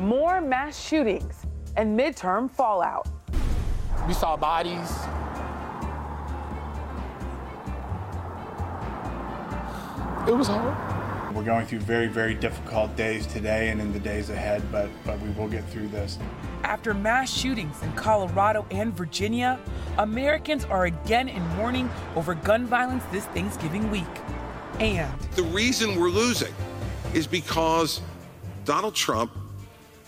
more mass shootings and midterm fallout. We saw bodies. It was hard. We're going through very, very difficult days today and in the days ahead, but, but we will get through this. After mass shootings in Colorado and Virginia, Americans are again in mourning over gun violence this Thanksgiving week. And the reason we're losing is because Donald Trump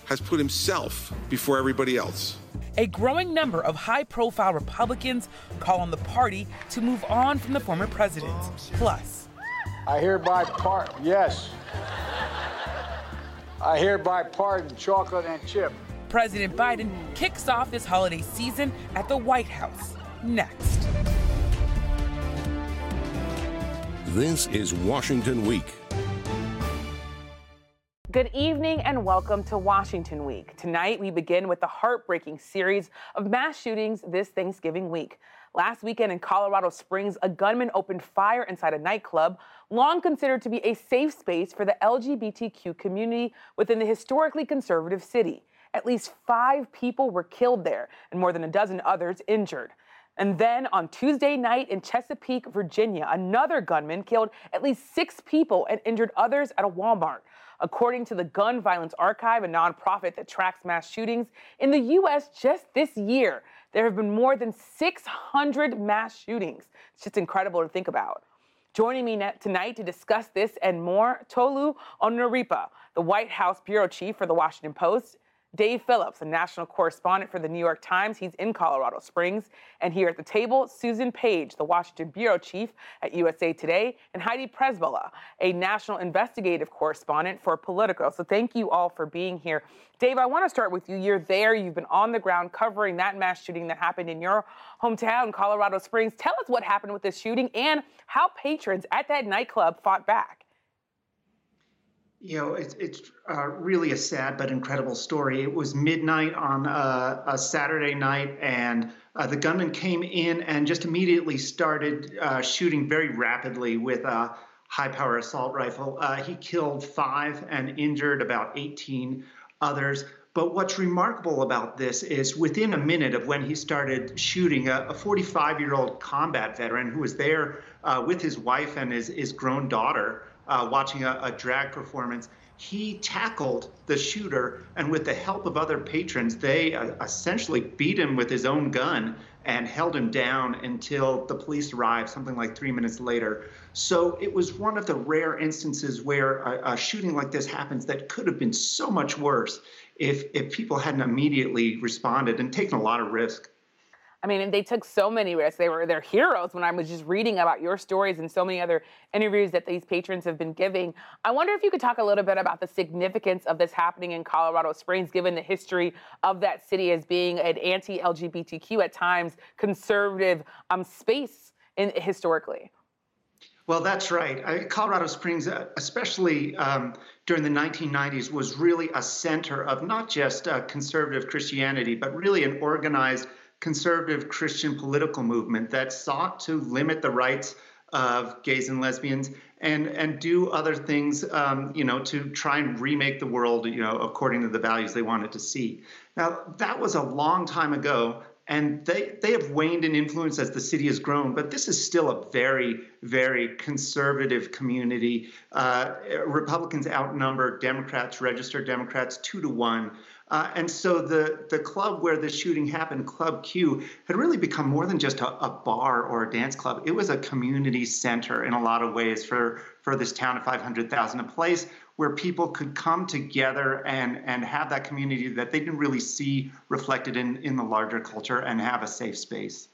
has put himself before everybody else. A growing number of high profile Republicans call on the party to move on from the former president. Plus, I hereby part, yes. I hereby pardon chocolate and chip. President Biden kicks off this holiday season at the White House. Next. This is Washington Week. Good evening and welcome to Washington Week. Tonight we begin with the heartbreaking series of mass shootings this Thanksgiving week. Last weekend in Colorado Springs, a gunman opened fire inside a nightclub, long considered to be a safe space for the LGBTQ community within the historically conservative city. At least five people were killed there and more than a dozen others injured. And then on Tuesday night in Chesapeake, Virginia, another gunman killed at least six people and injured others at a Walmart. According to the Gun Violence Archive, a nonprofit that tracks mass shootings, in the U.S. just this year, there have been more than 600 mass shootings. It's just incredible to think about. Joining me tonight to discuss this and more, Tolu Olorunnipa, the White House bureau chief for the Washington Post, Dave Phillips, a national correspondent for the New York Times. He's in Colorado Springs. And here at the table, Susan Page, the Washington bureau chief at USA Today, and Heidi Przybyla, a national investigative correspondent for Politico. So thank you all for being here. Dave, I want to start with you. You're there, you've been on the ground covering that mass shooting that happened in your hometown, Colorado Springs. Tell us what happened with this shooting and how patrons at that nightclub fought back you know, it's, it's uh, really a sad but incredible story. It was midnight on uh, a Saturday night, and uh, the gunman came in and just immediately started uh, shooting very rapidly with a high power assault rifle. Uh, he killed five and injured about 18 others. But what's remarkable about this is within a minute of when he started shooting, a 45 year old combat veteran who was there uh, with his wife and his, his grown daughter uh, watching a, a drag performance. He tackled the shooter, and with the help of other patrons, they uh, essentially beat him with his own gun and held him down until the police arrived, something like three minutes later. So it was one of the rare instances where a, a, shooting like this happens that could have been so much worse if, if people hadn't immediately responded and taken a lot of risk. I mean, they took so many risks. They were their heroes when I was just reading about your stories and so many other interviews that these patrons have been giving. I wonder if you could talk a little bit about the significance of this happening in Colorado Springs, given the history of that city as being an anti-LGBTQ at times conservative um, space in historically. Well, that's right. Colorado Springs, uh, especially um, during the 1990s, was really a center of not just uh, conservative Christianity, but really an organized conservative Christian political movement that sought to limit the rights of gays and lesbians and and do other things um, you know to try and remake the world you know according to the values they wanted to see. Now that was a long time ago and they they have waned in influence as the city has grown but this is still a very very conservative community. Uh, republicans outnumber democrats registered democrats two to one uh, and so the, the club where the shooting happened, Club Q, had really become more than just a, a, bar or a dance club. It was a community center in a lot of ways for, for this town of 500,000, a place where people could come together and, and have that community that they didn't really see reflected in, in the larger culture and have a safe space.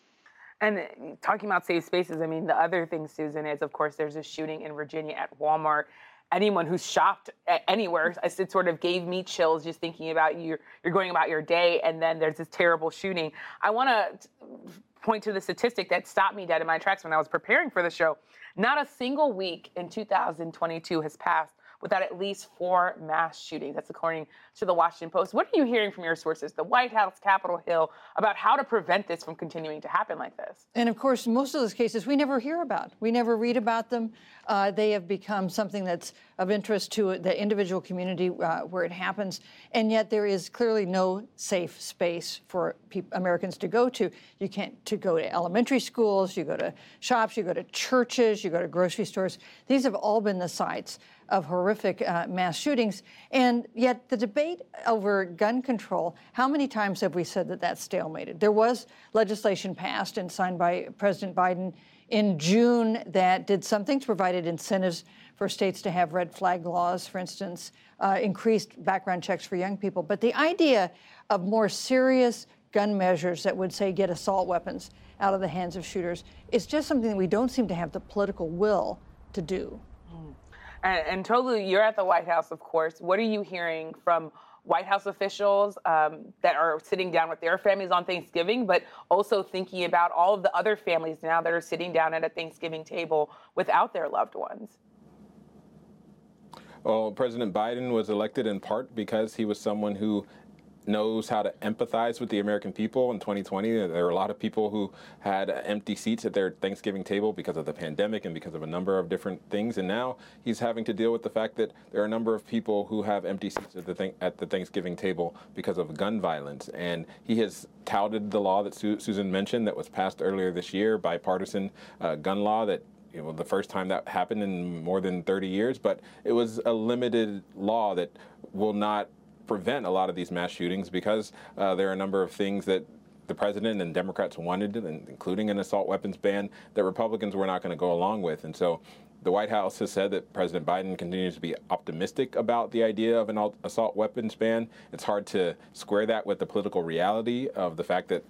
And talking about safe spaces, I mean, the other thing, Susan, is of course there's a shooting in Virginia at Walmart anyone who's shopped anywhere. It sort of gave me chills just thinking about you. You're going about your day, and then there's this terrible shooting. I want to point to the statistic that stopped me dead in my tracks when I was preparing for the show. Not a single week in 2022 has passed without at least four mass shootings. That's according to the Washington Post. What are you hearing from your sources, the White House, Capitol Hill, about how to prevent this from continuing to happen like this? And of course, most of those cases we never hear about. We never read about them. Uh, they have become something that's of interest to the individual community uh, where it happens. And yet there is clearly no safe space for pe- Americans to go to. You can't to go to elementary schools, you go to shops, you go to churches, you go to grocery stores. These have all been the sites of horrific uh, mass shootings. And yet, the debate over gun control how many times have we said that that's stalemated? There was legislation passed and signed by President Biden in June that did something to provided incentives for states to have red flag laws, for instance, uh, increased background checks for young people. But the idea of more serious gun measures that would say get assault weapons out of the hands of shooters is just something that we don't seem to have the political will to do. And, and Tolu, you're at the White House, of course. What are you hearing from White House officials um, that are sitting down with their families on Thanksgiving, but also thinking about all of the other families now that are sitting down at a Thanksgiving table without their loved ones? Well, President Biden was elected in part because he was someone who knows how to empathize with the American people in 2020. There were a lot of people who had empty seats at their Thanksgiving table because of the pandemic and because of a number of different things. And now he's having to deal with the fact that there are a number of people who have empty seats at the, th- at the Thanksgiving table because of gun violence. And he has touted the law that Su- Susan mentioned that was passed earlier this year, bipartisan uh, gun law that you know, the first time that happened in more than 30 years, but it was a limited law that will not prevent a lot of these mass shootings because uh, there are a number of things that the president and Democrats wanted, including an assault weapons ban, that Republicans were not going to go along with. And so the White House has said that President Biden continues to be optimistic about the idea of an assault weapons ban. It's hard to square that with the political reality of the fact that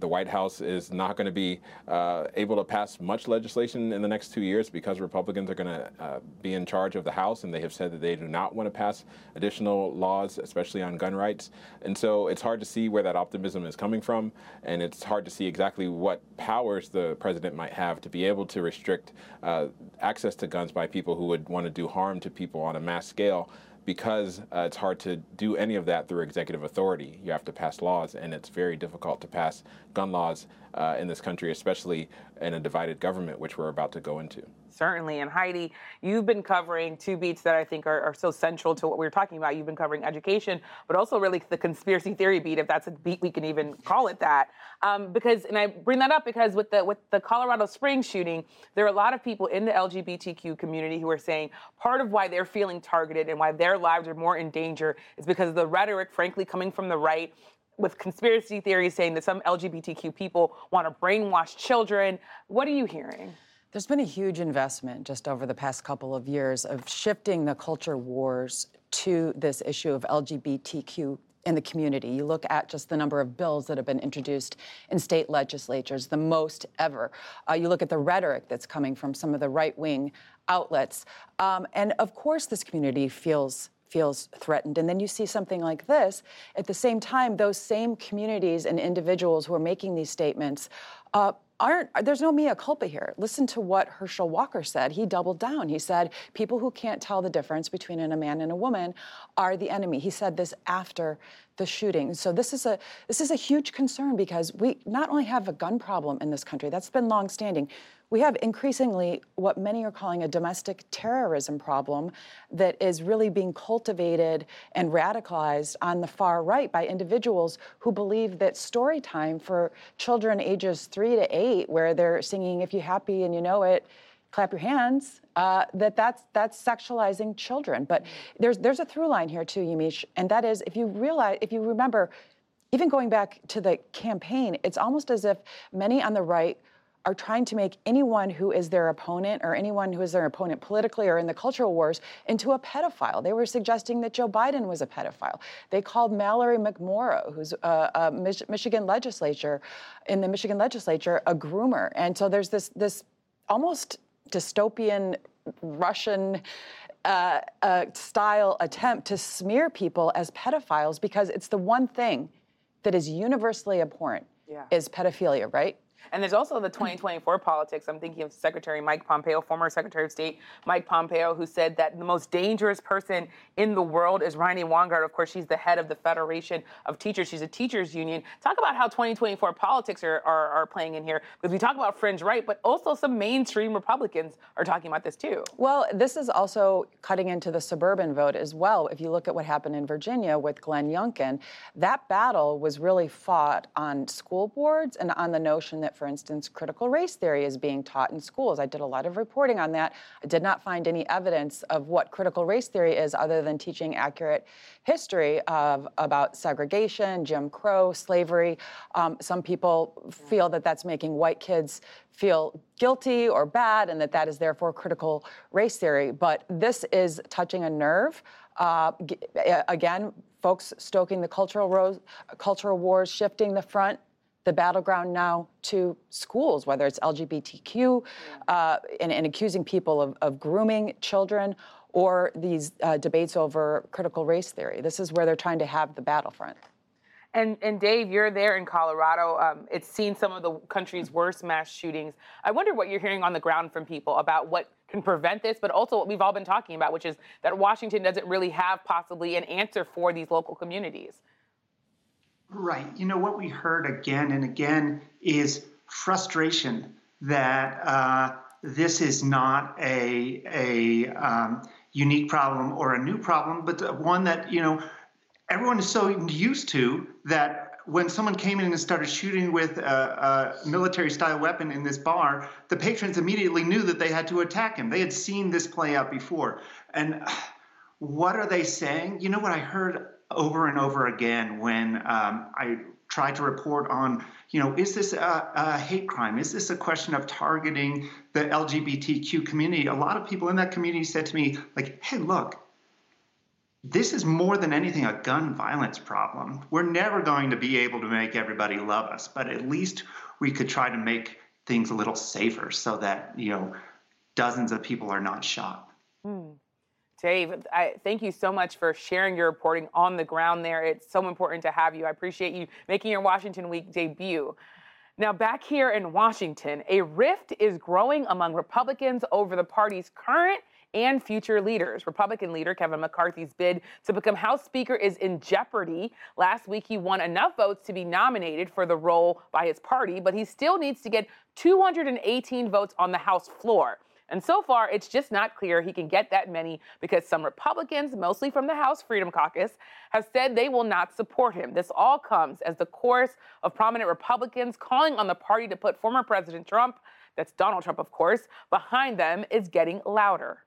the White House is not going to be uh, able to pass much legislation in the next two years because Republicans are going to uh, be in charge of the House, and they have said that they do not want to pass additional laws, especially on gun rights. And so it's hard to see where that optimism is coming from, and it's hard to see exactly what powers the president might have to be able to restrict uh, access to guns by people who would want to do harm to people on a mass scale because uh, it's hard to do any of that through executive authority. You have to pass laws, and it's very difficult to pass gun laws uh, in this country, especially in a divided government, which we're about to go into. Certainly. And Heidi, you've been covering two beats that I think are, are, so central to what we are talking about. You've been covering education, but also really the conspiracy theory beat, if that's a beat we can even call it that. Um, because, and I bring that up because with the with the Colorado Springs shooting, there are a lot of people in the LGBTQ community who are saying part of why they're feeling targeted and why their lives are more in danger is because of the rhetoric, frankly, coming from the right with conspiracy theories saying that some LGBTQ people want to brainwash children. What are you hearing? There's been a huge investment just over the past couple of years of shifting the culture wars to this issue of LGBTQ in the community. You look at just the number of bills that have been introduced in state legislatures, the most ever. Uh, you look at the rhetoric that's coming from some of the right wing outlets. Um, and of course, this community feels feels threatened. And then you see something like this. At the same time, those same communities and individuals who are making these statements uh, aren't there's no mea culpa here. Listen to what Herschel Walker said. He doubled down. He said people who can't tell the difference between a man and a woman are the enemy. He said this after the shooting. So this is a this is a huge concern because we not only have a gun problem in this country that's been longstanding we have increasingly what many are calling a domestic terrorism problem that is really being cultivated and radicalized on the far right by individuals who believe that story time for children ages three to eight, where they're singing "If You're Happy and You Know It." clap your hands, uh, that that's, that's sexualizing children. But there's, there's a through line here too, Yamiche, and that is if you realize, if you remember, even going back to the campaign, it's almost as if many on the right are trying to make anyone who is their opponent or anyone who is their opponent politically or in the cultural wars into a pedophile. They were suggesting that Joe Biden was a pedophile. They called Mallory McMorrow, who's a, a Mich- Michigan legislature, in the Michigan legislature, a groomer. And so there's this this almost dystopian Russian uh, uh, style attempt to smear people as pedophiles because it's the one thing that is universally abhorrent yeah. is pedophilia, right? And there's also the 2024 politics. I'm thinking of Secretary Mike Pompeo, former Secretary of State Mike Pompeo, who said that the most dangerous person in the world is Randi Weingarten. Of course, she's the head of the Federation of Teachers. She's a teachers union. Talk about how 2024 politics are, are, are playing in here, because we talk about fringe right, but also some mainstream Republicans are talking about this too. Well, this is also cutting into the suburban vote as well. If you look at what happened in Virginia with Glenn Youngkin, that battle was really fought on school boards and on the notion that, for instance, critical race theory is being taught in schools. I did a lot of reporting on that. I did not find any evidence of what critical race theory is other than teaching accurate history of about segregation, Jim Crow, slavery. Um, some people feel that that's making white kids feel guilty or bad and that that is therefore critical race theory. But this is touching a nerve. Uh, again, folks stoking the cultural, ro- cultural wars, shifting the front the battleground now to schools, whether it's LGBTQ, uh, and, and, accusing people of, of, grooming children, or these uh, debates over critical race theory. This is where they're trying to have the battlefront. And, and Dave, you're there in Colorado. Um, it's seen some of the country's worst mass shootings. I wonder what you're hearing on the ground from people about what can prevent this, but also what we've all been talking about, which is that Washington doesn't really have possibly an answer for these local communities. Right. You know, what we heard again and again is frustration that uh, this is not a, a um, unique problem or a new problem, but one that, you know, everyone is so used to that when someone came in and started shooting with a, a military style weapon in this bar, the patrons immediately knew that they had to attack him. They had seen this play out before. And what are they saying? You know what I heard over and over again when um, I tried to report on, you know, is this a, a, hate crime? Is this a question of targeting the LGBTQ community? A lot of people in that community said to me, like, hey, look, this is more than anything a gun violence problem. We're never going to be able to make everybody love us, but at least we could try to make things a little safer so that, you know, dozens of people are not shot. Hmm. Dave, I, thank you so much for sharing your reporting on the ground there. It's so important to have you. I appreciate you making your Washington Week debut. Now, back here in Washington, a rift is growing among Republicans over the party's current and future leaders. Republican leader Kevin McCarthy's bid to become House Speaker is in jeopardy. Last week, he won enough votes to be nominated for the role by his party, but he still needs to get 218 votes on the House floor. And so far, it's just not clear he can get that many because some Republicans, mostly from the House Freedom Caucus, have said they will not support him. This all comes as the chorus of prominent Republicans calling on the party to put former President Trump, that's Donald Trump, of course, behind them is getting louder.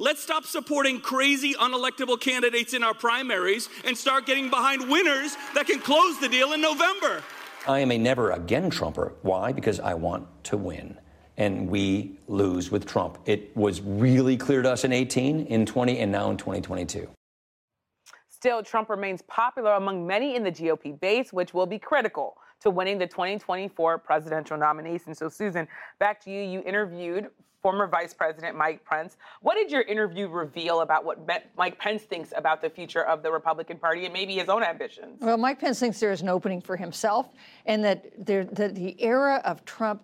Let's stop supporting crazy unelectable candidates in our primaries and start getting behind winners that can close the deal in November. I am a never again Trumper. Why? Because I want to win. And we lose with Trump. It was really clear to us in 18, in 20, and now in 2022. Still, Trump remains popular among many in the GOP base, which will be critical to winning the 2024 presidential nomination. So, Susan, back to you. You interviewed former Vice President Mike Pence. What did your interview reveal about what Mike Pence thinks about the future of the Republican Party and maybe his own ambitions? Well, Mike Pence thinks there is an opening for himself and that, there, that the era of Trump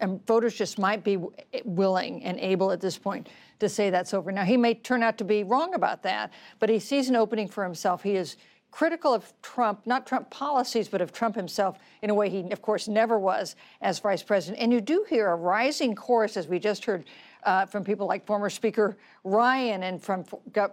and voters just might be willing and able at this point to say that's over. Now, he may turn out to be wrong about that, but he sees an opening for himself. He is critical of Trump, not Trump policies, but of Trump himself in a way he, of course, never was as vice president. And you do hear a rising chorus, as we just heard uh, from people like former Speaker Ryan and from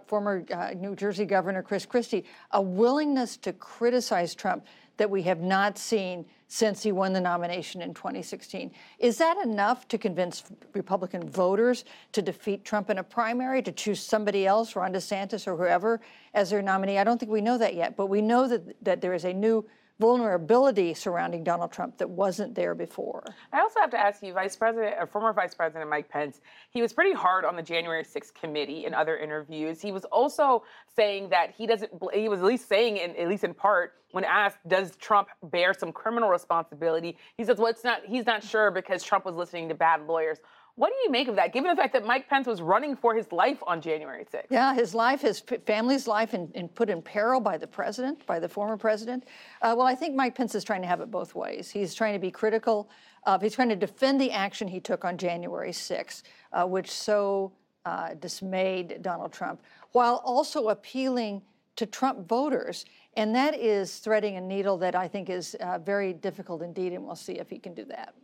former uh, New Jersey Governor Chris Christie, a willingness to criticize Trump that we have not seen since he won the nomination in 2016. Is that enough to convince Republican voters to defeat Trump in a primary, to choose somebody else, Ron DeSantis or whoever, as their nominee? I don't think we know that yet, but we know that, that there is a new vulnerability surrounding Donald Trump that wasn't there before. I also have to ask you, Vice President, or former Vice President Mike Pence, he was pretty hard on the January 6th committee in other interviews. He was also saying that he doesn't, he was at least saying, in, at least in part, when asked, does Trump bear some criminal responsibility? He says, well, it's not, he's not sure because Trump was listening to bad lawyers. What do you make of that, given the fact that Mike Pence was running for his life on January 6th? Yeah, his life, his family's life, and, put in peril by the president, by the former president. Uh, well, I think Mike Pence is trying to have it both ways. He's trying to be critical of, he's trying to defend the action he took on January 6th, uh, which so uh, dismayed Donald Trump, while also appealing to Trump voters. And that is threading a needle that I think is uh, very difficult indeed, and we'll see if he can do that.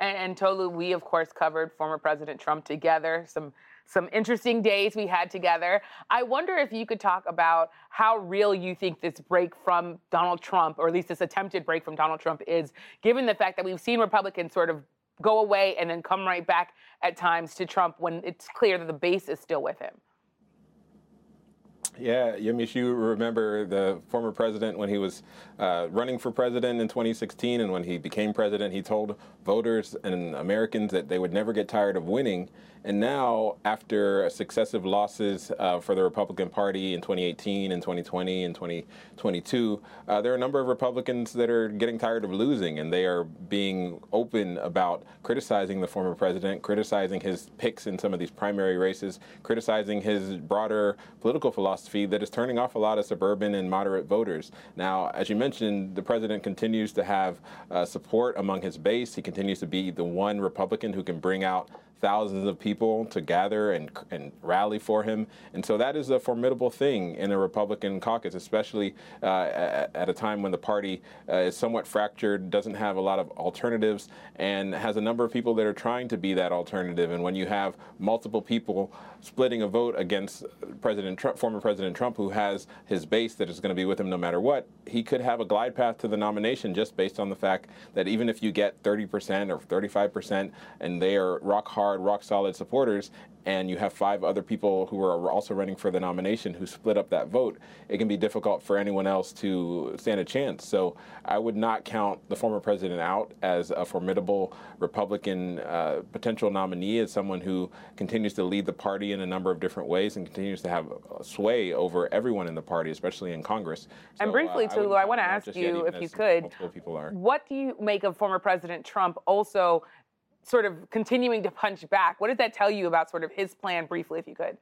And, and Tolu, we of course covered former President Trump together. Some some interesting days we had together. I wonder if you could talk about how real you think this break from Donald Trump, or at least this attempted break from Donald Trump, is, given the fact that we've seen Republicans sort of go away and then come right back at times to Trump when it's clear that the base is still with him. Yeah, Yamiche, you remember the former president when he was uh, running for president in 2016, and when he became president, he told voters and Americans that they would never get tired of winning. And now, after successive losses uh, for the Republican Party in 2018 and 2020 and 2022, uh, there are a number of Republicans that are getting tired of losing, and they are being open about criticizing the former president, criticizing his picks in some of these primary races, criticizing his broader political philosophy that is turning off a lot of suburban and moderate voters. Now, as you mentioned, the president continues to have uh, support among his base. He continues to be the one Republican who can bring out thousands of people to gather and, and rally for him. And so that is a formidable thing in a Republican caucus, especially uh, at, a time when the party uh, is somewhat fractured, doesn't have a lot of alternatives, and has a number of people that are trying to be that alternative. And when you have multiple people splitting a vote against President Trump, former President Trump, who has his base that is going to be with him no matter what, he could have a glide path to the nomination just based on the fact that even if you get 30% or 35% and they are rock hard hard, rock solid supporters, and you have five other people who are also running for the nomination who split up that vote, it can be difficult for anyone else to stand a chance. So I would not count the former president out as a formidable Republican uh, potential nominee, as someone who continues to lead the party in a number of different ways and continues to have sway over everyone in the party, especially in Congress. So, and briefly, uh, Tolu, I, I want to ask you, if you could, what do you make of former President Trump also sort of continuing to punch back. What does that tell you about sort of his plan, briefly, if you could?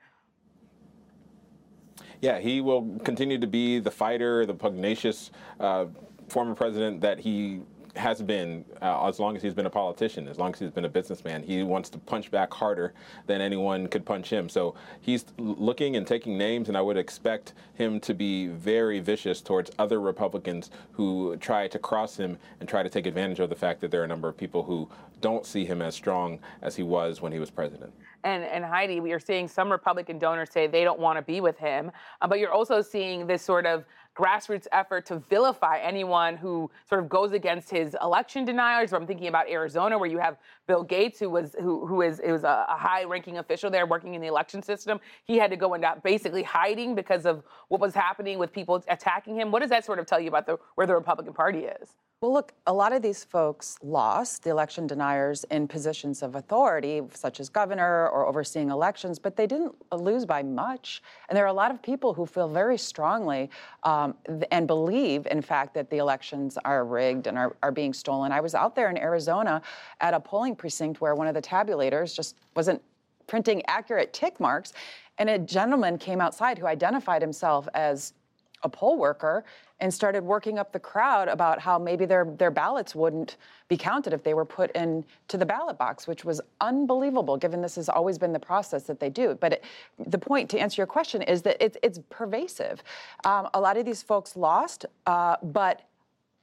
Yeah, he will continue to be the fighter, the pugnacious uh, former president that he has been uh, as long as he's been a politician, as long as he's been a businessman. He wants to punch back harder than anyone could punch him. So he's looking and taking names, and I would expect him to be very vicious towards other Republicans who try to cross him and try to take advantage of the fact that there are a number of people who don't see him as strong as he was when he was president. And, and Heidi, we are seeing some Republican donors say they don't want to be with him, uh, but you're also seeing this sort of grassroots effort to vilify anyone who sort of goes against his election deniers. Or I'm thinking about Arizona, where you have Bill Gates, who was who who is it was a, high-ranking official there working in the election system. He had to go into basically hiding because of what was happening with people attacking him. What does that sort of tell you about the where the Republican Party is? Well, look, a lot of these folks lost, the election deniers, in positions of authority, such as governor or overseeing elections, but they didn't lose by much. And there are a lot of people who feel very strongly um, Um, and believe, in fact, that the elections are rigged and are, are being stolen. I was out there in Arizona at a polling precinct where one of the tabulators just wasn't printing accurate tick marks. And a gentleman came outside who identified himself as a poll worker and started working up the crowd about how maybe their, their ballots wouldn't be counted if they were put into the ballot box, which was unbelievable given this has always been the process that they do. But it, the point to answer your question is that it's, it's pervasive. Um, a lot of these folks lost, uh, but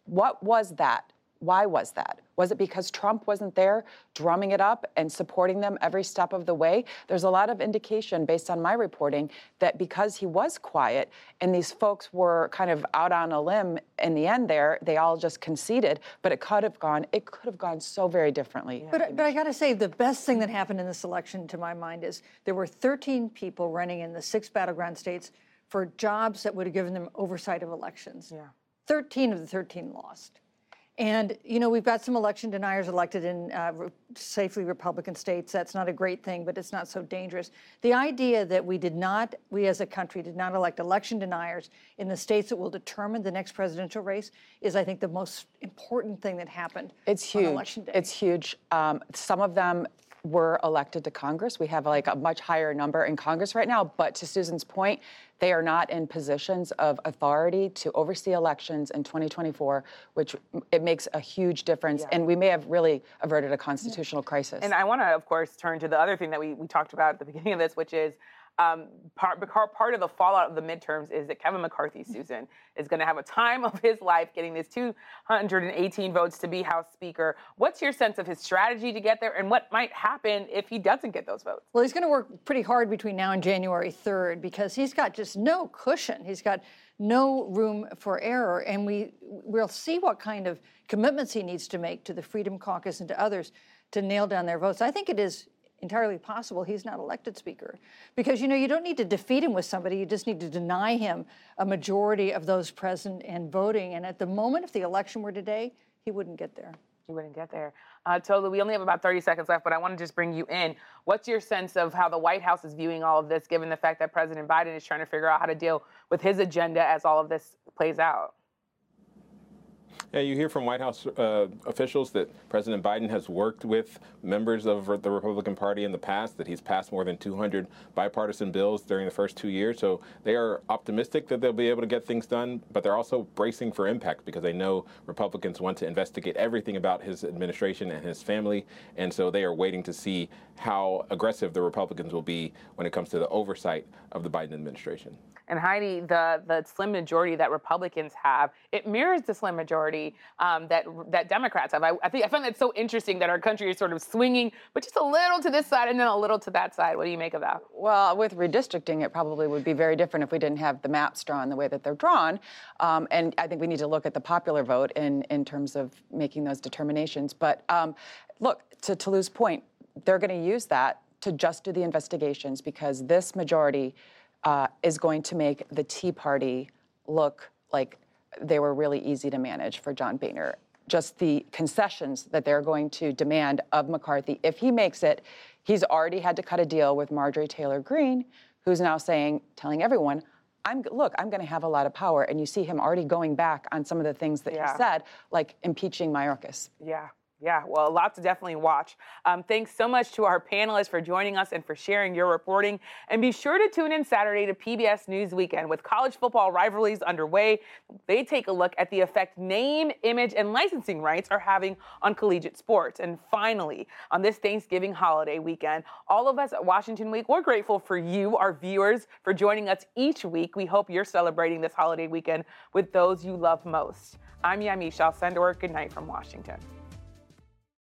what was that? Why was that? Was it because Trump wasn't there drumming it up and supporting them every step of the way? There's a lot of indication based on my reporting that because he was quiet and these folks were kind of out on a limb in the end there, they all just conceded, but it could have gone it could have gone so very differently. But but I got to say the best thing that happened in this election to my mind is there were 13 people running in the six battleground states for jobs that would have given them oversight of elections. Yeah. 13 of the 13 lost. And, you know, we've got some election deniers elected in uh, safely Republican states. That's not a great thing, but it's not so dangerous. The idea that we did not, we as a country did not elect election deniers in the states that will determine the next presidential race is, I think, the most important thing that happened. It's huge. election day. It's huge. Um, some of them were elected to Congress. We have like a much higher number in Congress right now. But to Susan's point, they are not in positions of authority to oversee elections in 2024, which it makes a huge difference. Yeah. And we may have really averted a constitutional yeah. crisis. And I want to, of course, turn to the other thing that we, we talked about at the beginning of this, which is um, part, part of the fallout of the midterms is that Kevin McCarthy, Susan, is going to have a time of his life getting these 218 votes to be House Speaker. What's your sense of his strategy to get there, and what might happen if he doesn't get those votes? Well, he's going to work pretty hard between now and January 3rd because he's got just no cushion. He's got no room for error, and we we'll see what kind of commitments he needs to make to the Freedom Caucus and to others to nail down their votes. I think it is entirely possible he's not elected speaker. Because, you know, you don't need to defeat him with somebody, you just need to deny him a majority of those present and voting. And at the moment, if the election were today, he wouldn't get there. He wouldn't get there. Uh, Tolu, we only have about 30 seconds left, but I want to just bring you in. What's your sense of how the White House is viewing all of this, given the fact that President Biden is trying to figure out how to deal with his agenda as all of this plays out? Yeah, you hear from White House uh, officials that President Biden has worked with members of the Republican Party in the past, that he's passed more than 200 bipartisan bills during the first two years. So they are optimistic that they'll be able to get things done, but they're also bracing for impact because they know Republicans want to investigate everything about his administration and his family. And so they are waiting to see how aggressive the Republicans will be when it comes to the oversight of the Biden administration. And Heidi, the the slim majority that Republicans have, it mirrors the slim majority um, that that Democrats have. I, I, think I find that so interesting that our country is sort of swinging, but just a little to this side and then a little to that side. What do you make of that? Well, with redistricting, it probably would be very different if we didn't have the maps drawn the way that they're drawn. Um, and I think we need to look at the popular vote in in terms of making those determinations. But um, look, to Tolu's point, they're going to use that to just do the investigations because this majority uh, is going to make the Tea Party look like they were really easy to manage for John Boehner. Just the concessions that they're going to demand of McCarthy. If he makes it, he's already had to cut a deal with Marjorie Taylor Greene, who's now saying, telling everyone, I'm look, I'm going to have a lot of power, and you see him already going back on some of the things that yeah. he said, like impeaching Mayorkas. Yeah. Yeah, well, a lot to definitely watch. Um, thanks so much to our panelists for joining us and for sharing your reporting. And be sure to tune in Saturday to PBS News Weekend with college football rivalries underway. They take a look at the effect name, image, and licensing rights are having on collegiate sports. And finally, on this Thanksgiving holiday weekend, all of us at Washington Week, we're grateful for you, our viewers, for joining us each week. We hope you're celebrating this holiday weekend with those you love most. I'm Yamiche. I'll good night from Washington.